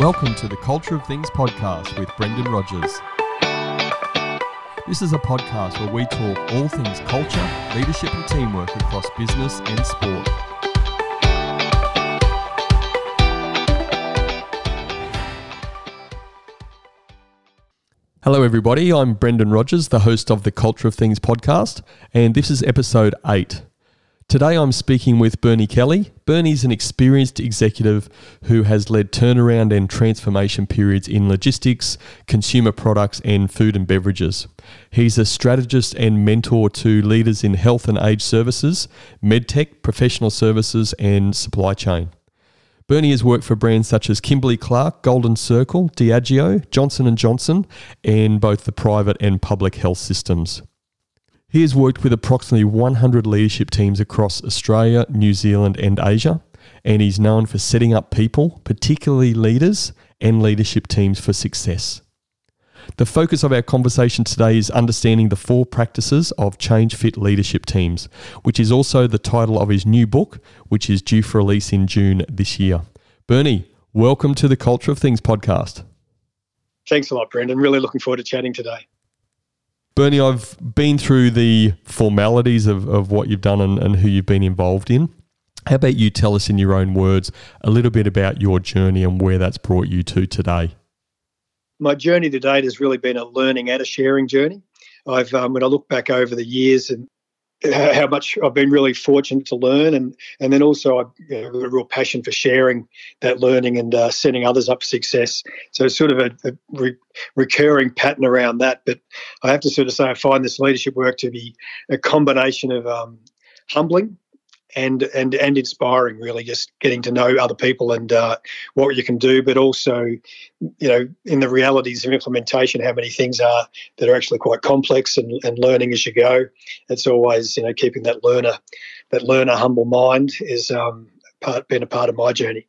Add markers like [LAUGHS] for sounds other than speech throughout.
Welcome to the Culture of Things podcast with Brendan Rogers. This is a podcast where we talk all things culture, leadership, and teamwork across business and sport. Hello, everybody. I'm Brendan Rogers, the host of the Culture of Things podcast, and this is episode eight. Today I'm speaking with Bernie Kelly. Bernie's an experienced executive who has led turnaround and transformation periods in logistics, consumer products, and food and beverages. He's a strategist and mentor to leaders in health and age services, medtech, professional services, and supply chain. Bernie has worked for brands such as Kimberly Clark, Golden Circle, Diageo, Johnson & Johnson, and both the private and public health systems. He has worked with approximately 100 leadership teams across Australia, New Zealand, and Asia, and he's known for setting up people, particularly leaders and leadership teams, for success. The focus of our conversation today is understanding the four practices of change fit leadership teams, which is also the title of his new book, which is due for release in June this year. Bernie, welcome to the Culture of Things podcast. Thanks a lot, Brendan. Really looking forward to chatting today. Bernie, I've been through the formalities of, of what you've done and, and who you've been involved in. How about you tell us in your own words a little bit about your journey and where that's brought you to today? My journey to date has really been a learning and a sharing journey. I've, um, when I look back over the years and [LAUGHS] how much I've been really fortunate to learn, and and then also you know, a real passion for sharing that learning and uh, setting others up for success. So it's sort of a, a re- recurring pattern around that. But I have to sort of say I find this leadership work to be a combination of um, humbling and and and inspiring really just getting to know other people and uh, what you can do but also you know in the realities of implementation how many things are that are actually quite complex and, and learning as you go. It's always you know keeping that learner that learner humble mind is um, part been a part of my journey.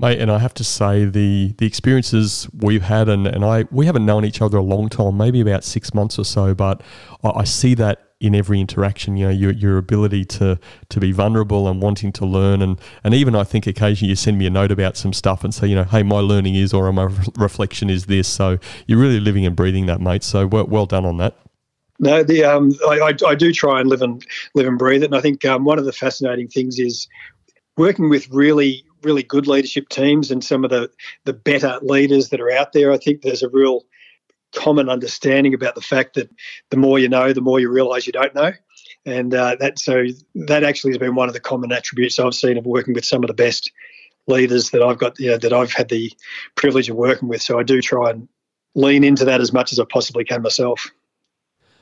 Mate, and I have to say the the experiences we've had, and, and I we haven't known each other a long time, maybe about six months or so, but I, I see that in every interaction. You know, your your ability to to be vulnerable and wanting to learn, and and even I think occasionally you send me a note about some stuff and say, you know, hey, my learning is or my reflection is this. So you're really living and breathing that, mate. So well, well done on that. No, the um, I, I, I do try and live and live and breathe it, and I think um, one of the fascinating things is working with really really good leadership teams and some of the the better leaders that are out there. I think there's a real common understanding about the fact that the more you know, the more you realise you don't know, and uh, that so that actually has been one of the common attributes I've seen of working with some of the best leaders that I've got, you know, that I've had the privilege of working with. So I do try and lean into that as much as I possibly can myself.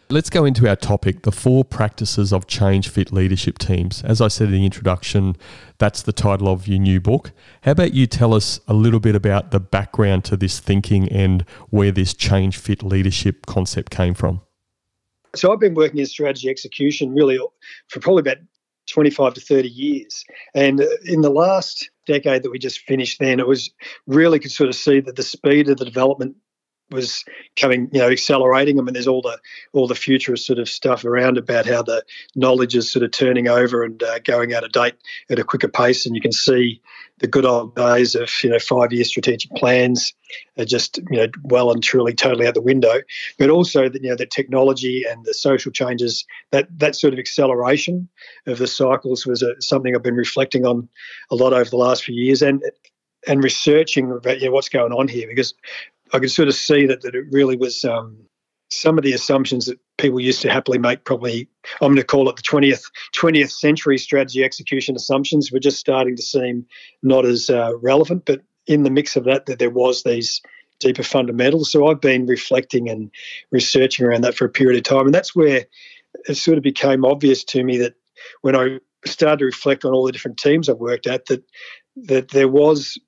Let's go into our topic the four practices of change fit leadership teams. As I said in the introduction, that's the title of your new book. How about you tell us a little bit about the background to this thinking and where this change fit leadership concept came from? So, I've been working in strategy execution really for probably about 25 to 30 years. And in the last decade that we just finished, then it was really could sort of see that the speed of the development was coming, you know, accelerating. I mean, there's all the all the futurist sort of stuff around about how the knowledge is sort of turning over and uh, going out of date at a quicker pace, and you can see the good old days of you know five year strategic plans are just you know well and truly totally out the window. But also that you know the technology and the social changes that that sort of acceleration of the cycles was a, something I've been reflecting on a lot over the last few years and and researching about you know, what's going on here because I could sort of see that that it really was um, some of the assumptions that people used to happily make. Probably I'm going to call it the 20th 20th century strategy execution assumptions were just starting to seem not as uh, relevant. But in the mix of that, that there was these deeper fundamentals. So I've been reflecting and researching around that for a period of time, and that's where it sort of became obvious to me that when I started to reflect on all the different teams I've worked at, that that there was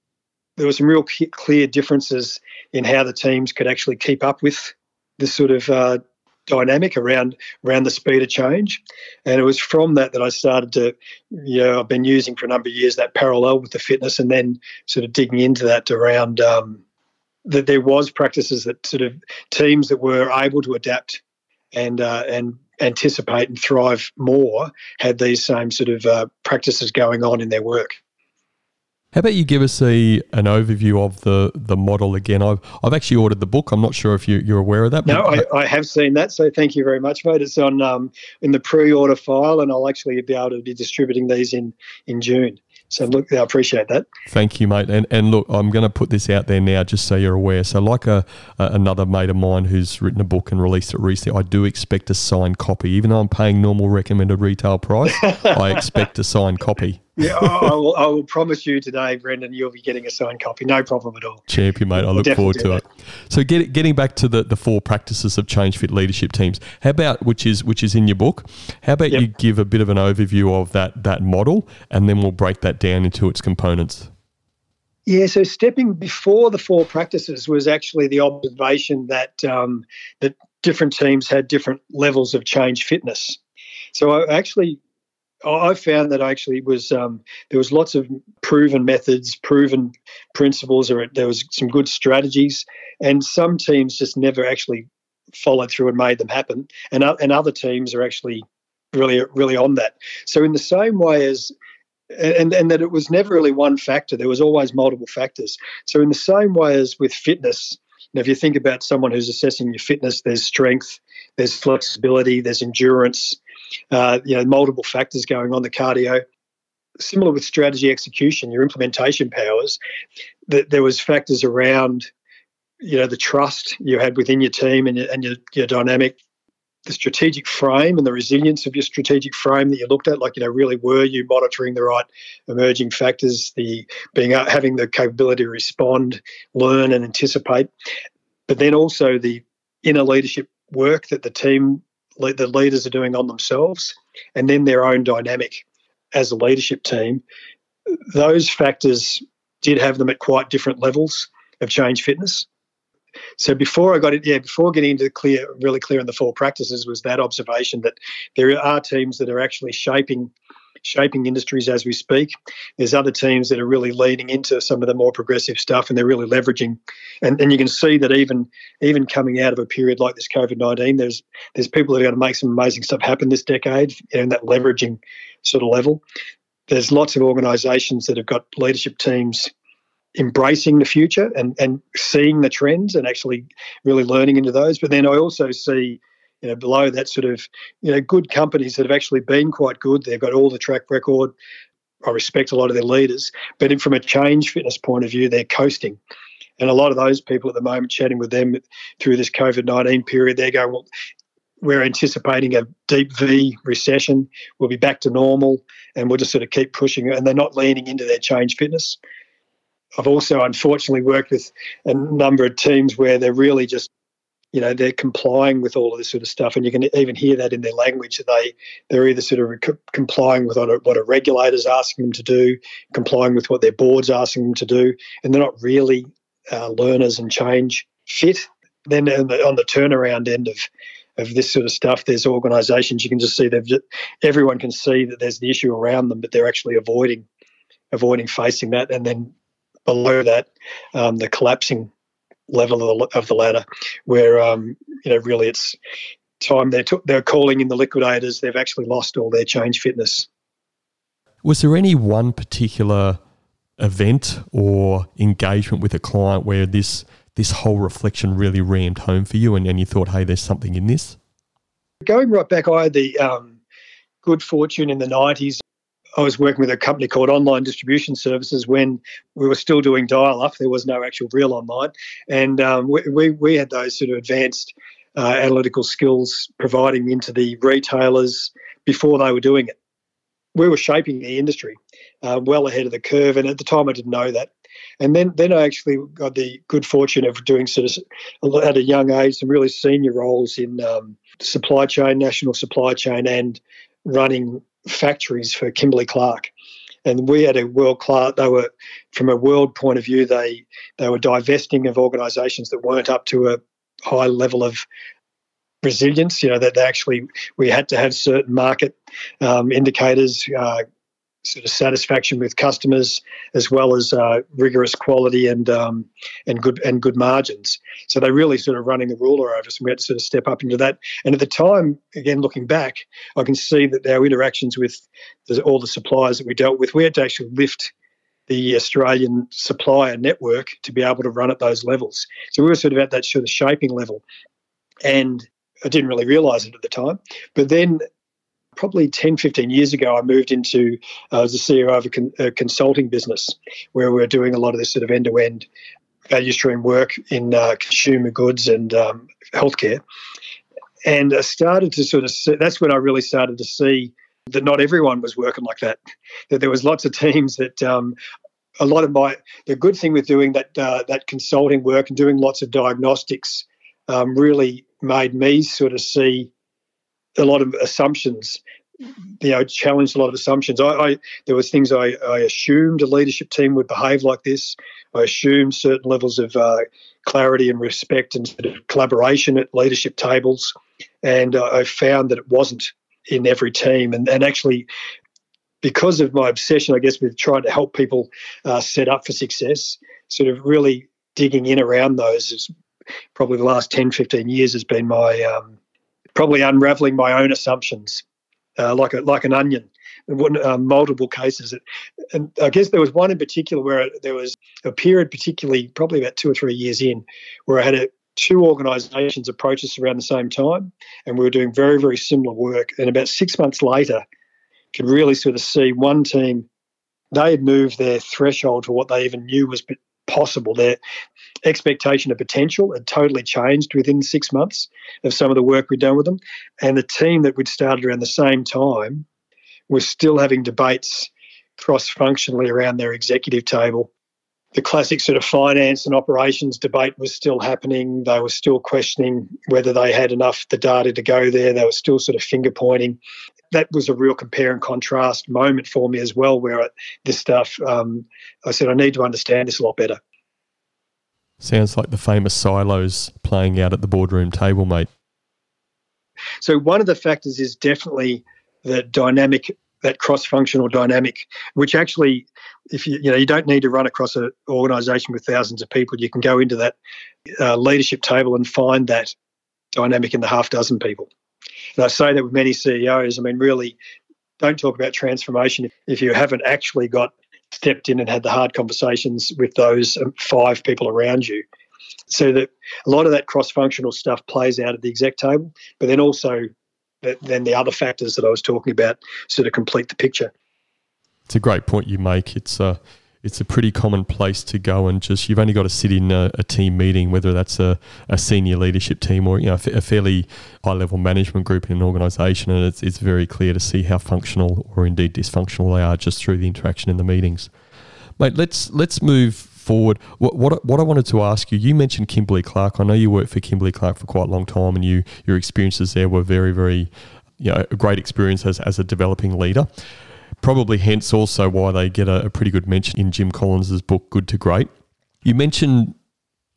there were some real clear differences in how the teams could actually keep up with this sort of uh, dynamic around around the speed of change. And it was from that that I started to, you know, I've been using for a number of years that parallel with the fitness, and then sort of digging into that around um, that there was practices that sort of teams that were able to adapt and uh, and anticipate and thrive more had these same sort of uh, practices going on in their work. How about you give us a an overview of the the model again? I've I've actually ordered the book. I'm not sure if you, you're aware of that. No, I, I have seen that. So thank you very much, mate. It's on um, in the pre-order file, and I'll actually be able to be distributing these in in June. So look, I appreciate that. Thank you, mate. And and look, I'm going to put this out there now, just so you're aware. So, like a, a, another mate of mine who's written a book and released it recently, I do expect a signed copy, even though I'm paying normal recommended retail price. [LAUGHS] I expect a signed copy. Yeah, I, will, I will promise you today, Brendan, you'll be getting a signed copy. No problem at all. Champion, mate. I look forward to it. So, get, getting back to the, the four practices of change fit leadership teams, how about which is which is in your book? How about yep. you give a bit of an overview of that that model, and then we'll break that down into its components. Yeah, so stepping before the four practices was actually the observation that um, that different teams had different levels of change fitness. So I actually I found that actually was um, there was lots of proven methods, proven principles, or there was some good strategies, and some teams just never actually followed through and made them happen, and and other teams are actually really really on that. So in the same way as and and that it was never really one factor, there was always multiple factors. So in the same way as with fitness, now, if you think about someone who's assessing your fitness, there's strength, there's flexibility, there's endurance, uh, you know, multiple factors going on the cardio. Similar with strategy execution, your implementation powers, that there was factors around, you know, the trust you had within your team and your, and your, your dynamic, the strategic frame and the resilience of your strategic frame that you looked at. Like, you know, really were you monitoring the right emerging factors, the being uh, having the capability to respond, learn, and anticipate, but then also the inner leadership work that the team the leaders are doing on themselves, and then their own dynamic as a leadership team. Those factors did have them at quite different levels of change fitness. So before I got it, yeah, before getting into clear, really clear in the four practices was that observation that there are teams that are actually shaping shaping industries as we speak. There's other teams that are really leaning into some of the more progressive stuff and they're really leveraging. And, and you can see that even even coming out of a period like this COVID 19, there's there's people that are going to make some amazing stuff happen this decade in that leveraging sort of level. There's lots of organisations that have got leadership teams embracing the future and, and seeing the trends and actually really learning into those. But then I also see you know, below that sort of, you know, good companies that have actually been quite good. They've got all the track record. I respect a lot of their leaders, but from a change fitness point of view, they're coasting. And a lot of those people at the moment, chatting with them through this COVID 19 period, they're going, well, we're anticipating a deep V recession. We'll be back to normal and we'll just sort of keep pushing. And they're not leaning into their change fitness. I've also unfortunately worked with a number of teams where they're really just you know they're complying with all of this sort of stuff and you can even hear that in their language they they're either sort of co- complying with what a, what a regulator's asking them to do complying with what their board's asking them to do and they're not really uh, learners and change fit. Then on the, on the turnaround end of of this sort of stuff there's organizations you can just see they've just, everyone can see that there's the issue around them but they're actually avoiding avoiding facing that and then below that um, the collapsing level of the, of the ladder, where um, you know really it's time they're t- they're calling in the liquidators. They've actually lost all their change fitness. Was there any one particular event or engagement with a client where this this whole reflection really rammed home for you, and, and you thought, hey, there's something in this? Going right back, I had the um, good fortune in the '90s I was working with a company called Online Distribution Services when we were still doing dial up. There was no actual real online. And um, we, we, we, had those sort of advanced uh, analytical skills providing into the retailers before they were doing it. We were shaping the industry uh, well ahead of the curve. And at the time, I didn't know that. And then, then I actually got the good fortune of doing sort of at a young age some really senior roles in um, supply chain, national supply chain, and running factories for Kimberly Clark. And we had a world class. They were, from a world point of view, they they were divesting of organisations that weren't up to a high level of resilience. You know that they actually we had to have certain market um, indicators, uh, sort of satisfaction with customers as well as uh, rigorous quality and um, and good and good margins. So they really sort of running the ruler over us, and we had to sort of step up into that. And at the time, again looking back, I can see that our interactions with the, all the suppliers that we dealt with, we had to actually lift the Australian supplier network to be able to run at those levels. So we were sort of at that sort of shaping level. And I didn't really realise it at the time. But then probably 10, 15 years ago, I moved into, uh, as a CEO of a, con- a, consulting business where we are doing a lot of this sort of end to end value stream work in uh, consumer goods and um, healthcare. And I started to sort of see, that's when I really started to see that not everyone was working like that, that there was lots of teams that um, a lot of my the good thing with doing that uh, that consulting work and doing lots of diagnostics um, really made me sort of see a lot of assumptions you know challenged a lot of assumptions. I, I, there was things I, I assumed a leadership team would behave like this. I assumed certain levels of uh, clarity and respect and sort of collaboration at leadership tables. And uh, i found that it wasn't in every team. And, and actually because of my obsession i guess with trying to help people uh, set up for success sort of really digging in around those is probably the last 10 15 years has been my um, probably unraveling my own assumptions uh, like a, like an onion. Uh, multiple cases, and I guess there was one in particular where there was a period, particularly probably about two or three years in, where I had a, two organisations approach us around the same time, and we were doing very very similar work. And about six months later, could really sort of see one team they had moved their threshold to what they even knew was possible. Their expectation of potential had totally changed within six months of some of the work we'd done with them. And the team that we'd started around the same time was still having debates cross functionally around their executive table. The classic sort of finance and operations debate was still happening. They were still questioning whether they had enough the data to go there. They were still sort of finger pointing that was a real compare and contrast moment for me as well, where this stuff, um, I said, I need to understand this a lot better. Sounds like the famous silos playing out at the boardroom table, mate. So one of the factors is definitely the dynamic, that cross-functional dynamic, which actually, if you you know, you don't need to run across an organisation with thousands of people. You can go into that uh, leadership table and find that dynamic in the half dozen people. And I say that with many CEOs. I mean, really, don't talk about transformation if you haven't actually got stepped in and had the hard conversations with those um, five people around you. So that a lot of that cross-functional stuff plays out at the exec table, but then also then the other factors that I was talking about sort of complete the picture. It's a great point you make. It's a it's a pretty common place to go and just you've only got to sit in a, a team meeting, whether that's a, a, senior leadership team or you know a, fairly high level management group in an organisation, and it's it's very clear to see how functional or indeed dysfunctional they are just through the interaction in the meetings. Mate, let's let's move forward. What, what what I wanted to ask you, you mentioned Kimberly Clark. I know you worked for Kimberly Clark for quite a long time, and you your experiences there were very very you know a great experience as as a developing leader probably hence also why they get a, a pretty good mention in Jim Collins's book, Good to Great. You mentioned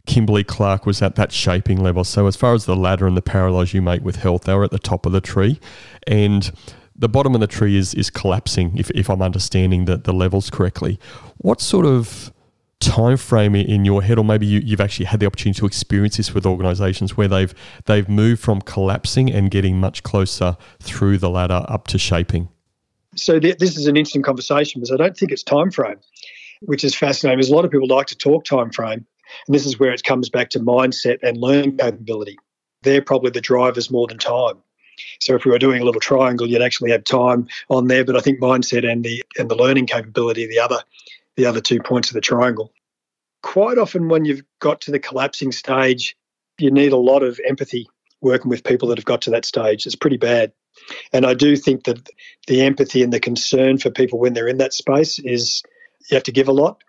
Kimberly Clark was at that shaping level. So, as far as the ladder and the parallels you make with health, they were at the top of the tree. And the bottom of the tree is, is collapsing, if, if I'm understanding the, the levels correctly. What sort of time frame in your head, or maybe you, have actually had the opportunity to experience this with organizations where they've they've moved from collapsing and getting much closer through the ladder up to shaping? So th- this is an interesting conversation because I don't think it's time frame, which is fascinating. Because a lot of people like to talk time frame, and this is where it comes back to mindset and learning capability. They're probably the drivers more than time. So if we were doing a little triangle, you'd actually have time on there. But I think mindset and the and the learning capability, the other the other two points of the triangle. Quite often, when you've got to the collapsing stage, you need a lot of empathy working with people that have got to that stage. It's pretty bad. And I do think that the empathy and the concern for people when they're in that space is you have to give a lot.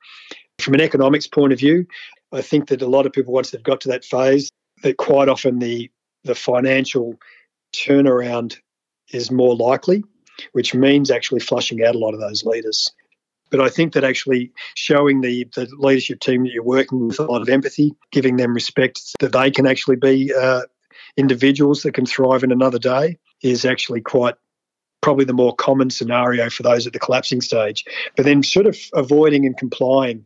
From an economics point of view, I think that a lot of people, once they've got to that phase, that quite often the the financial turnaround is more likely, which means actually flushing out a lot of those leaders. But I think that actually showing the, the leadership team that you're working with a lot of empathy, giving them respect that they can actually be uh, individuals that can thrive in another day, is actually quite probably the more common scenario for those at the collapsing stage. But then, sort of avoiding and complying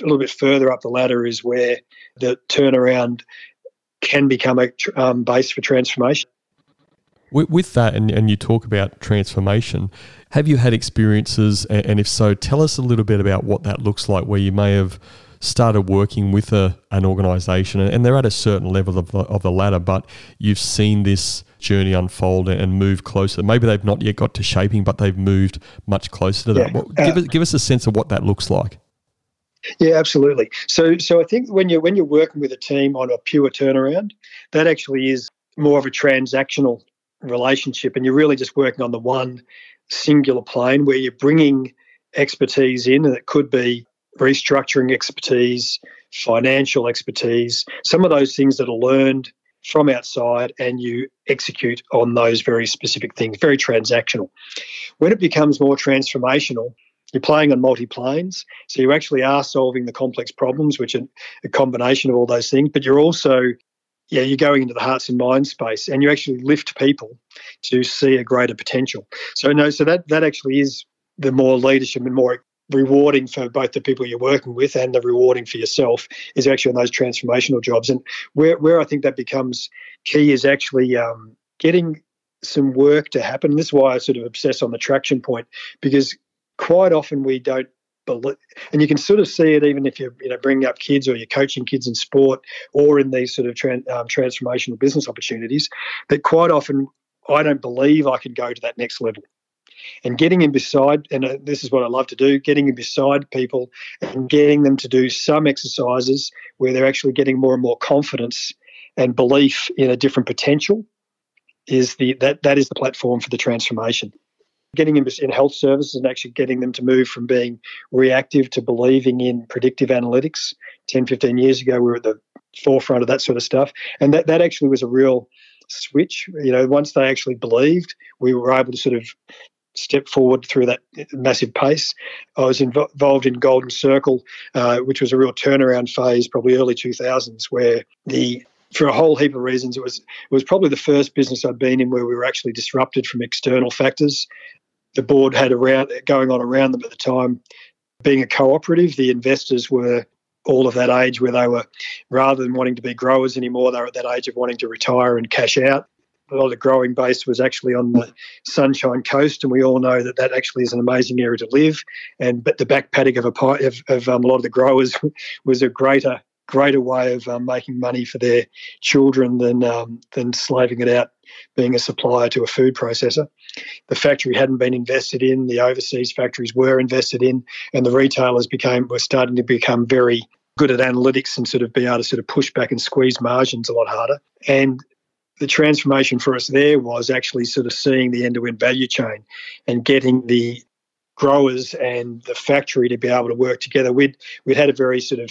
a little bit further up the ladder is where the turnaround can become a um, base for transformation. With, with that, and, and you talk about transformation, have you had experiences, and, if so, tell us a little bit about what that looks like, where you may have started working with a, an organization and they're at a certain level of the, of the ladder, but you've seen this journey unfold and move closer. Maybe they've not yet got to shaping, but they've moved much closer to that. Yeah. Well, give, uh, us, give us a sense of what that looks like. Yeah, absolutely. So, so I think when you're when you're working with a team on a pure turnaround, that actually is more of a transactional relationship, and you're really just working on the one singular plane where you're bringing expertise in, and it could be restructuring expertise, financial expertise, some of those things that are learned from outside, and you execute on those very specific things, very transactional. When it becomes more transformational, you're playing on multi planes, so you actually are solving the complex problems, which are a combination of all those things. But you're also, yeah, you're going into the hearts and minds space, and you actually lift people to see a greater potential. So no, so that that actually is the more leadership and more rewarding for both the people you're working with and the rewarding for yourself is actually on those transformational jobs. And where, where I think that becomes key is actually um, getting some work to happen. This is why I sort of obsess on the traction point because quite often we don't believe, and you can sort of see it even if you're you know bringing up kids or you're coaching kids in sport or in these sort of um, transformational business opportunities that quite often I don't believe I can go to that next level and getting in beside, and uh, this is what I love to do, getting in beside people and getting them to do some exercises where they're actually getting more and more confidence and belief in a different potential is the that that is the platform for the transformation. Getting them in health services and actually getting them to move from being reactive to believing in predictive analytics. 10, 15 years ago, we were at the forefront of that sort of stuff. And that, that actually was a real switch. You know, once they actually believed, we were able to sort of step forward through that massive pace. I was inv- involved in Golden Circle, uh, which was a real turnaround phase, probably early 2000s, where the for a whole heap of reasons, it was it was probably the first business I'd been in where we were actually disrupted from external factors. The board had around going on around them at the time. Being a cooperative, the investors were all of that age where they were rather than wanting to be growers anymore, they were at that age of wanting to retire and cash out a lot of the growing base was actually on the Sunshine Coast, and we all know that that actually is an amazing area to live. And but the back paddock of a of, of um, a lot of the growers [LAUGHS] was a greater greater way of um, making money for their children than um, than slaving it out being a supplier to a food processor. The factory hadn't been invested in; the overseas factories were invested in, and the retailers became were starting to become very good at analytics and sort of be able to sort of push back and squeeze margins a lot harder. And the transformation for us there was actually sort of seeing the end to end value chain and getting the growers and the factory to be able to work together. We'd, we'd had a very sort of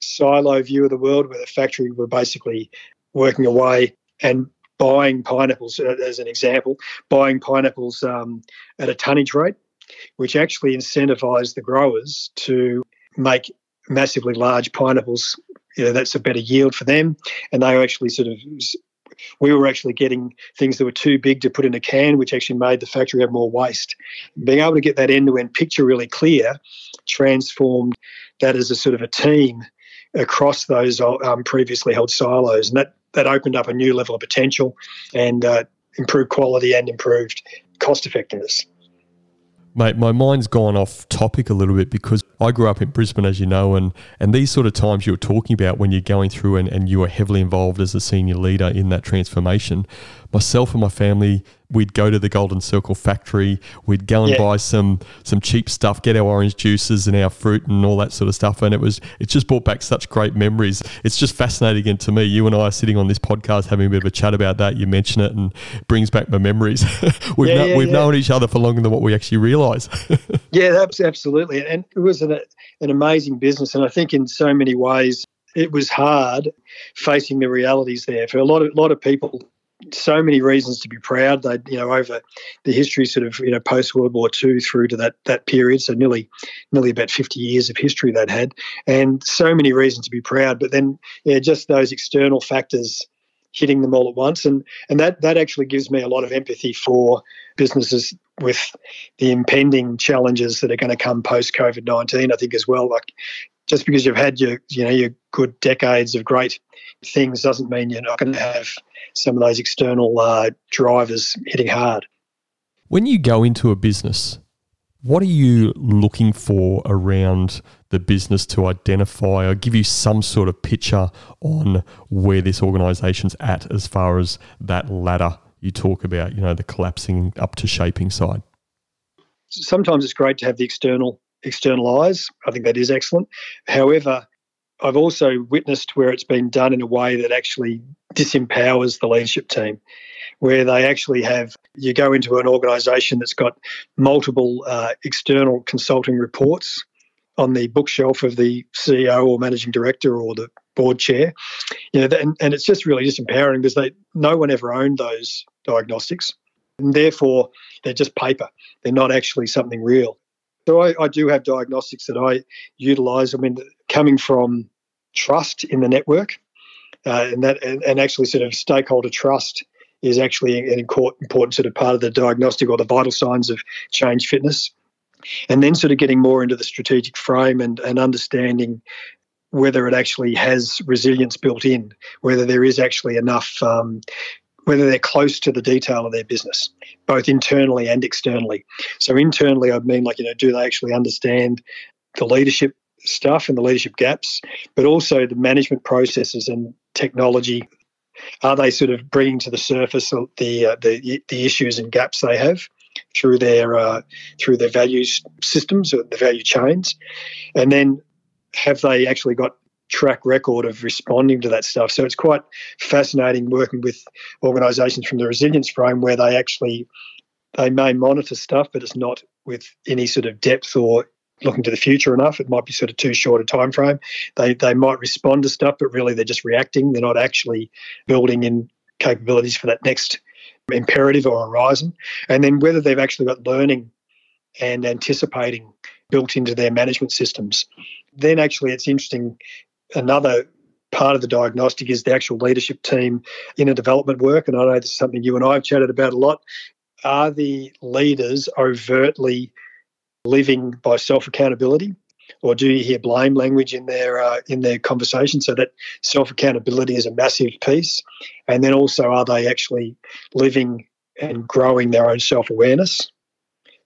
silo view of the world where the factory were basically working away and buying pineapples, uh, as an example, buying pineapples um, at a tonnage rate, which actually incentivized the growers to make massively large pineapples. You know, that's a better yield for them. And they actually sort of we were actually getting things that were too big to put in a can, which actually made the factory have more waste. Being able to get that end to end picture really clear transformed that as a sort of a team across those um, previously held silos. And that, that opened up a new level of potential and uh, improved quality and improved cost effectiveness. Mate, my mind's gone off topic a little bit because I grew up in Brisbane, as you know, and, and these sort of times you were talking about when you're going through and, and you are heavily involved as a senior leader in that transformation. Myself and my family, we'd go to the Golden Circle factory. We'd go and yeah. buy some some cheap stuff, get our orange juices and our fruit and all that sort of stuff. And it was it just brought back such great memories. It's just fascinating and to me. You and I are sitting on this podcast having a bit of a chat about that. You mention it and it brings back my memories. [LAUGHS] we've yeah, yeah, we've known each other for longer than what we actually realise. [LAUGHS] yeah, that's absolutely. And it was an, an amazing business. And I think in so many ways it was hard facing the realities there for a lot of a lot of people so many reasons to be proud. They, you know, over the history, sort of, you know, post World War II through to that that period, so nearly nearly about fifty years of history they'd had, and so many reasons to be proud. But then, yeah, just those external factors hitting them all at once, and and that that actually gives me a lot of empathy for businesses with the impending challenges that are going to come post COVID nineteen. I think as well, like just because you've had your you know your good decades of great things doesn't mean you're not going to have some of those external uh, drivers hitting hard. When you go into a business, what are you looking for around the business to identify or give you some sort of picture on where this organization's at as far as that ladder you talk about, you know, the collapsing up to shaping side? Sometimes it's great to have the external external eyes. I think that is excellent. However, I've also witnessed where it's been done in a way that actually disempowers the leadership team, where they actually have you go into an organisation that's got multiple uh, external consulting reports on the bookshelf of the CEO or managing director or the board chair, you know, and, and it's just really disempowering because they no one ever owned those diagnostics, and therefore they're just paper. They're not actually something real. So I, I do have diagnostics that I utilise. I mean, coming from trust in the network, uh, and that and, and, actually sort of stakeholder trust is actually an important sort of part of the diagnostic or the vital signs of change fitness. And then sort of getting more into the strategic frame and, and understanding whether it actually has resilience built in, whether there is actually enough um, whether they're close to the detail of their business, both internally and externally. So internally, I mean, like you know, do they actually understand the leadership stuff and the leadership gaps, but also the management processes and technology. Are they sort of bringing to the surface the uh, the, the issues and gaps they have through their uh, through their value systems or the value chains, and then have they actually got track record of responding to that stuff. So it's quite fascinating working with organisations from the resilience frame where they actually they may monitor stuff, but it's not with any sort of depth or looking to the future enough. It might be sort of too short a time frame. They they might respond to stuff, but really they're just reacting. They're not actually building in capabilities for that next imperative or horizon. And then whether they've actually got learning and anticipating built into their management systems. Then actually it's interesting another part of the diagnostic is the actual leadership team in a development work. And I know this is something you and I have chatted about a lot. Are the leaders overtly living by self accountability? Or do you hear blame language in their uh, in their conversation? So that self accountability is a massive piece, and then also are they actually living and growing their own self awareness?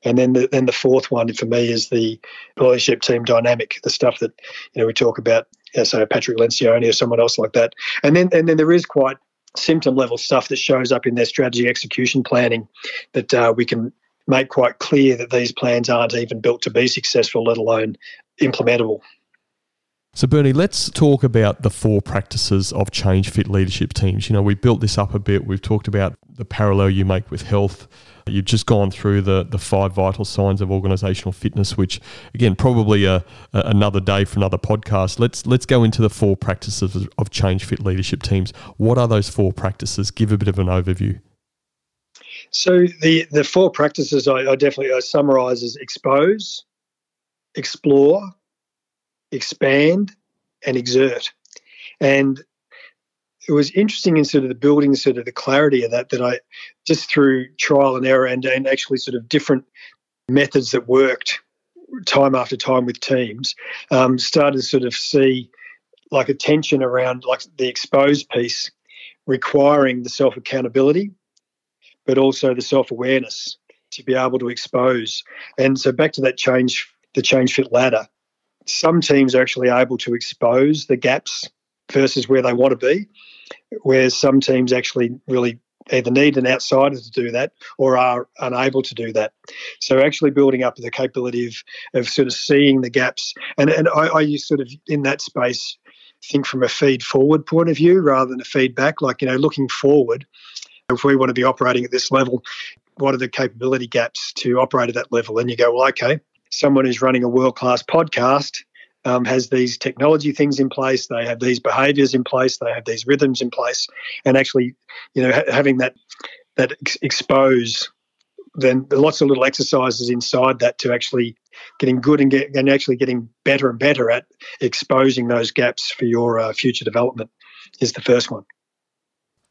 And then the, then the fourth one for me is the leadership team dynamic, the stuff that you know we talk about so Patrick Lencioni or someone else like that. And then and then there is quite symptom level stuff that shows up in their strategy execution planning that uh, we can make quite clear that these plans aren't even built to be successful, let alone implementable. So, Bernie, let's talk about the four practices of change fit leadership teams. You know, we built this up a bit. We've talked about the parallel you make with health. You've just gone through the, the five vital signs of organisational fitness, which again probably a, a, another day for another podcast. Let's let's go into the four practices of change fit leadership teams. What are those four practices? Give a bit of an overview. So the the four practices I, I definitely I summarise as expose, explore, expand, and exert. And it was interesting in sort of the building sort of the clarity of that that I just through trial and error and, and actually sort of different methods that worked time after time with teams um, started to sort of see like a tension around like the exposed piece requiring the self accountability but also the self awareness to be able to expose and so back to that change the change fit ladder some teams are actually able to expose the gaps versus where they want to be whereas some teams actually really either need an outsider to do that or are unable to do that. So actually building up the capability of, of sort of seeing the gaps. And, and I, I use sort of in that space think from a feed forward point of view rather than a feedback, like, you know, looking forward, if we want to be operating at this level, what are the capability gaps to operate at that level? And you go, well, okay, someone who's running a world class podcast um, has these technology things in place, they have these behaviours in place, they have these rhythms in place, and actually, you know, ha- having that that ex- expose then lots of little exercises inside that to actually getting good and get and actually getting better and better at exposing those gaps for your uh, future development is the first one.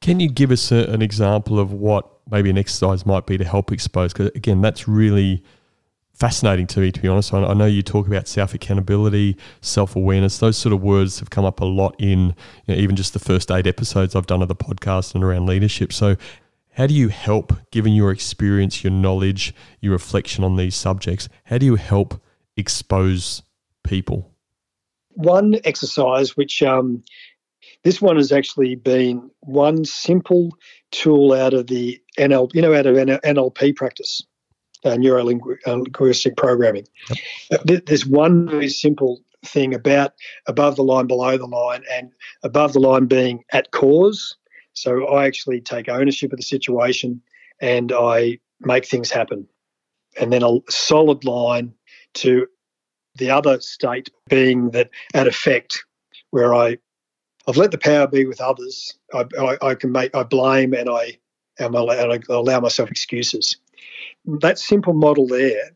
Can you give us a, an example of what maybe an exercise might be to help expose? Because again, that's really fascinating to me, to be honest. I know you talk about self accountability, self awareness. Those sort of words have come up a lot in you know, even just the first eight episodes I've done of the podcast and around leadership. So, how do you help, given your experience, your knowledge, your reflection on these subjects, how do you help expose people? One exercise, which um, this one has actually been one simple tool out of the NL, you know, out of NLP practice uh, neuro linguistic programming. Yep. There's one very simple thing about above the line, below the line, and above the line being at cause. So I actually take ownership of the situation and I make things happen. And then a solid line to the other state being that at effect, where I I've let the power be with others. I, I, I can make I blame and I and I allow myself excuses that simple model there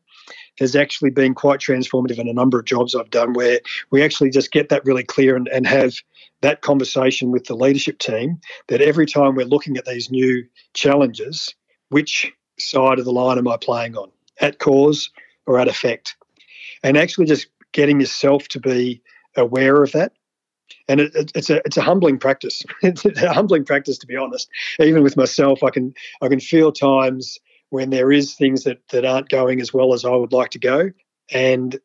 has actually been quite transformative in a number of jobs I've done where we actually just get that really clear and, and have that conversation with the leadership team that every time we're looking at these new challenges, which side of the line am I playing on? At cause or at effect? And actually just getting yourself to be aware of that. And it, it, it's a it's a humbling practice. [LAUGHS] it's a humbling practice, to be honest. Even with myself, I can I can feel times when there is things that, that aren't going as well as I would like to go. And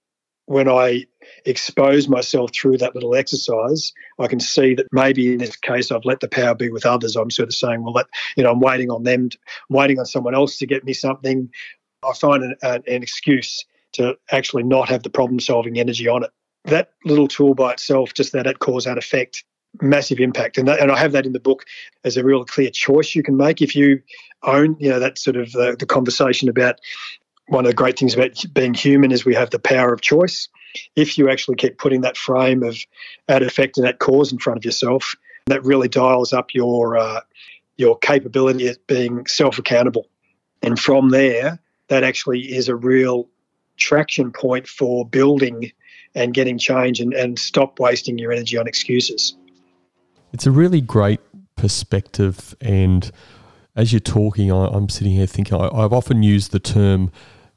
when I expose myself through that little exercise, I can see that maybe in this case I've let the power be with others. I'm sort of saying, well, let, you know, I'm waiting on them, to, waiting on someone else to get me something. I find an, an, an excuse to actually not have the problem solving energy on it. That little tool by itself, just that at cause, that effect, massive impact. And, that, and I have that in the book as a real clear choice you can make. If you own, you know, that sort of the, the conversation about one of the great things about being human is we have the power of choice. If you actually keep putting that frame of that effect and that cause in front of yourself, that really dials up your uh, your capability at being self accountable. And from there, that actually is a real traction point for building and getting change and, and stop wasting your energy on excuses. It's a really great perspective. And as you're talking, I, am sitting here thinking I, have often used the term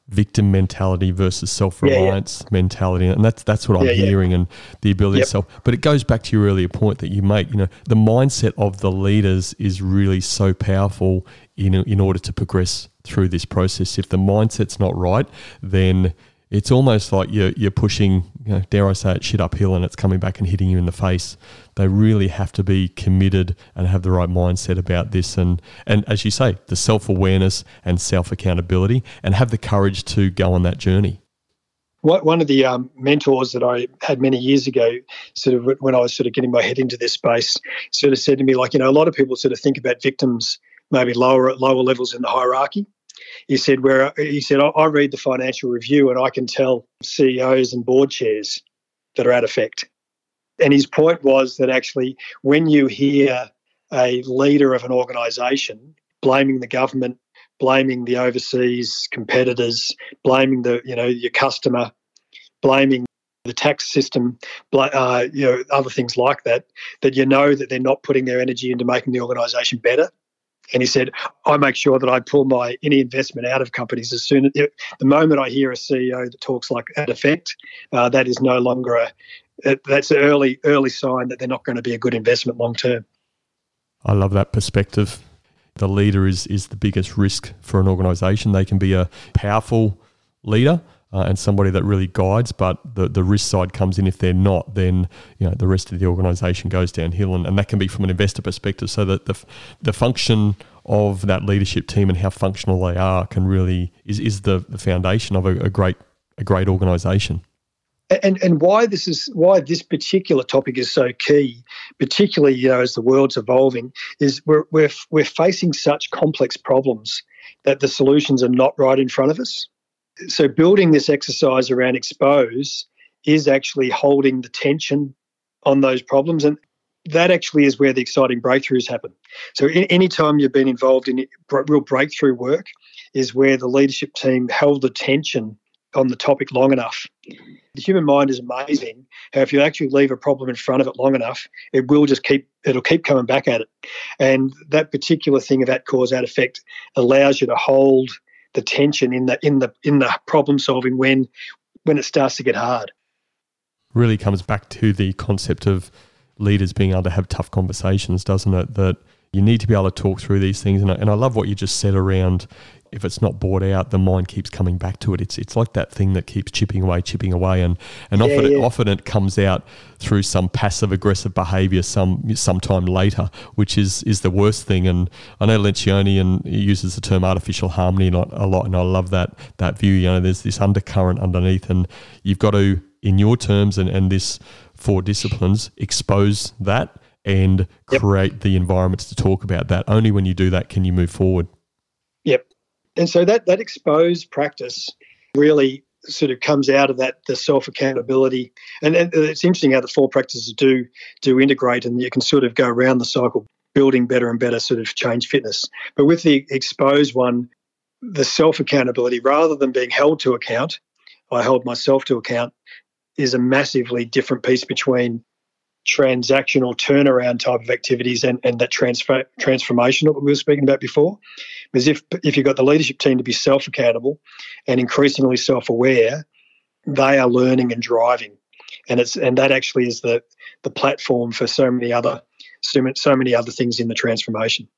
victim mentality versus self-reliance yeah, yeah. mentality and that's that's what I'm hearing and the ability yep. to self but it goes back to your earlier point that you make you know the mindset of the leaders is really so powerful in in order to progress through this process if the mindset's not right then it's almost like you're, you're pushing, you know, dare I say it, shit uphill and it's coming back and hitting you in the face. They really have to be committed and have the right mindset about this. And, and as you say, the self awareness and self accountability and have the courage to go on that journey. One of the um, mentors that I had many years ago, sort of when I was sort of getting my head into this space, sort of said to me, like, you know, a lot of people sort of think about victims maybe lower lower levels in the hierarchy he said where he said I read the financial review and I can tell CEOs and board chairs that are at effect. And his point was that actually when you hear a leader of an organisation blaming the government, blaming the overseas competitors, blaming the you know your customer, blaming the tax system, uh, you know other things like that, that you know that they're not putting their energy into making the organisation better. And he said, I make sure that I pull my any investment out of companies as soon as the moment I hear a CEO that talks like that effect, uh, that is no longer a that's an early early sign that they're not going to be a good investment long term. I love that perspective. The leader is is the biggest risk for an organisation. They can be a powerful leader, uh, and somebody that really guides. But the, the risk side comes in if they're not, then you know the rest of the organisation goes downhill, and, and that can be from an investor perspective. So that the the function of that leadership team and how functional they are can really is is the, the foundation of a, a great a great organisation. And and why this is why this particular topic is so key, particularly you know as the world's evolving, is we're we're we're facing such complex problems that the solutions are not right in front of us so building this exercise around expose is actually holding the tension on those problems and that actually is where the exciting breakthroughs happen. So any anytime you've been involved in real breakthrough work is where the leadership team held the tension on the topic long enough. The human mind is amazing how if you actually leave a problem in front of it long enough it will just keep it'll keep coming back at it. And that particular thing of that cause that effect allows you to hold the tension in the in the in the problem solving when when it starts to get hard. Really comes back to the concept of leaders being able to have tough conversations, doesn't it? That you need to be able to talk through these things. And I, and I love what you just said around if it's not bought out, the mind keeps coming back to it. It's it's like that thing that keeps chipping away, chipping away, and and yeah, often yeah. It, often it comes out through some passive aggressive behaviour some sometime later, which is is the worst thing. And I know Lencioni and he uses the term artificial harmony a lot, and I love that that view. You know, there's this undercurrent underneath, and you've got to, in your terms, and and this four disciplines, expose that and yep. create the environments to talk about that. Only when you do that can you move forward. And so that that exposed practice really sort of comes out of that the self accountability, and, and it's interesting how the four practices do do integrate, and you can sort of go around the cycle building better and better sort of change fitness. But with the exposed one, the self accountability rather than being held to account, I hold myself to account is a massively different piece between transactional turnaround type of activities and, and that transfer transformation that we were speaking about before. Because if if you've got the leadership team to be self accountable and increasingly self aware, they are learning and driving, and it's and that actually is the the platform for so many other so many, so many other things in the transformation.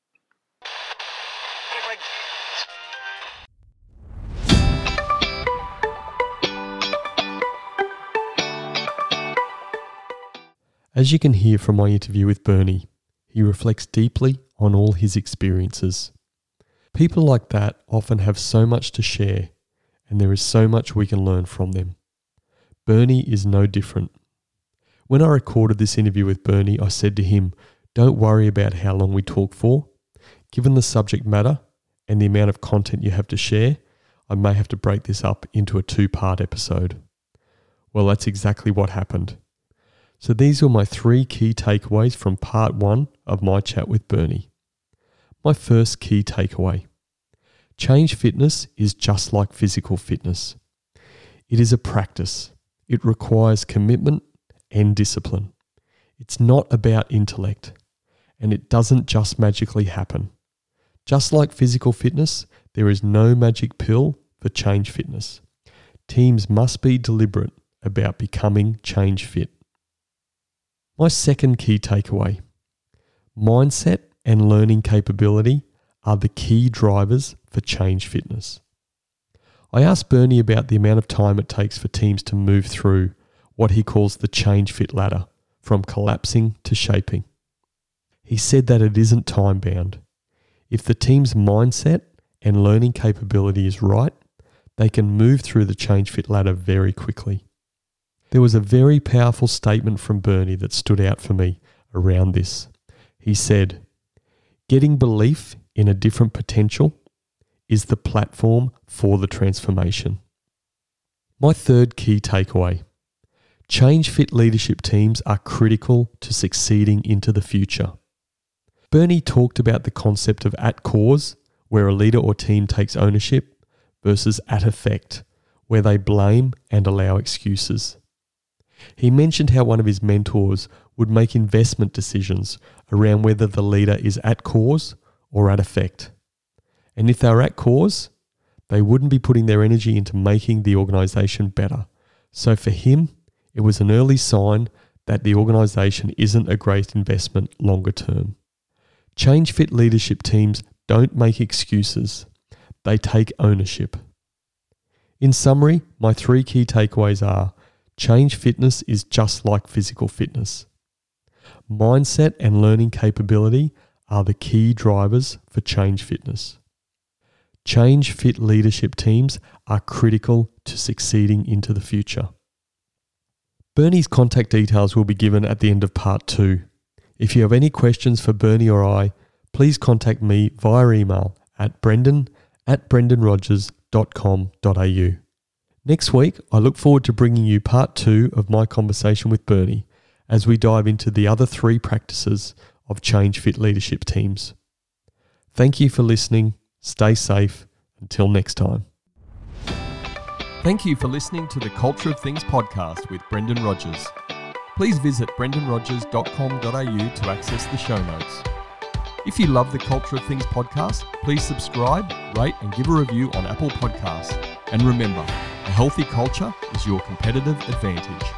As you can hear from my interview with Bernie, he reflects deeply on all his experiences. People like that often have so much to share, and there is so much we can learn from them. Bernie is no different. When I recorded this interview with Bernie, I said to him, Don't worry about how long we talk for. Given the subject matter and the amount of content you have to share, I may have to break this up into a two part episode. Well, that's exactly what happened. So these are my three key takeaways from part one of my chat with Bernie. My first key takeaway change fitness is just like physical fitness. It is a practice, it requires commitment and discipline. It's not about intellect, and it doesn't just magically happen. Just like physical fitness, there is no magic pill for change fitness. Teams must be deliberate about becoming change fit. My second key takeaway mindset and learning capability are the key drivers for change fitness. I asked Bernie about the amount of time it takes for teams to move through what he calls the change fit ladder from collapsing to shaping. He said that it isn't time bound. If the team's mindset and learning capability is right, they can move through the change fit ladder very quickly. There was a very powerful statement from Bernie that stood out for me around this. He said, Getting belief in a different potential is the platform for the transformation. My third key takeaway change fit leadership teams are critical to succeeding into the future. Bernie talked about the concept of at cause, where a leader or team takes ownership, versus at effect, where they blame and allow excuses. He mentioned how one of his mentors would make investment decisions around whether the leader is at cause or at effect. And if they're at cause, they wouldn't be putting their energy into making the organization better. So for him, it was an early sign that the organization isn't a great investment longer term. Change fit leadership teams don't make excuses, they take ownership. In summary, my three key takeaways are Change fitness is just like physical fitness. Mindset and learning capability are the key drivers for change fitness. Change fit leadership teams are critical to succeeding into the future. Bernie's contact details will be given at the end of part two. If you have any questions for Bernie or I, please contact me via email at brendan at brendanrogers.com.au. Next week, I look forward to bringing you part two of my conversation with Bernie as we dive into the other three practices of change fit leadership teams. Thank you for listening. Stay safe. Until next time. Thank you for listening to the Culture of Things podcast with Brendan Rogers. Please visit brendanrogers.com.au to access the show notes. If you love the Culture of Things podcast, please subscribe, rate, and give a review on Apple Podcasts. And remember, a healthy culture is your competitive advantage.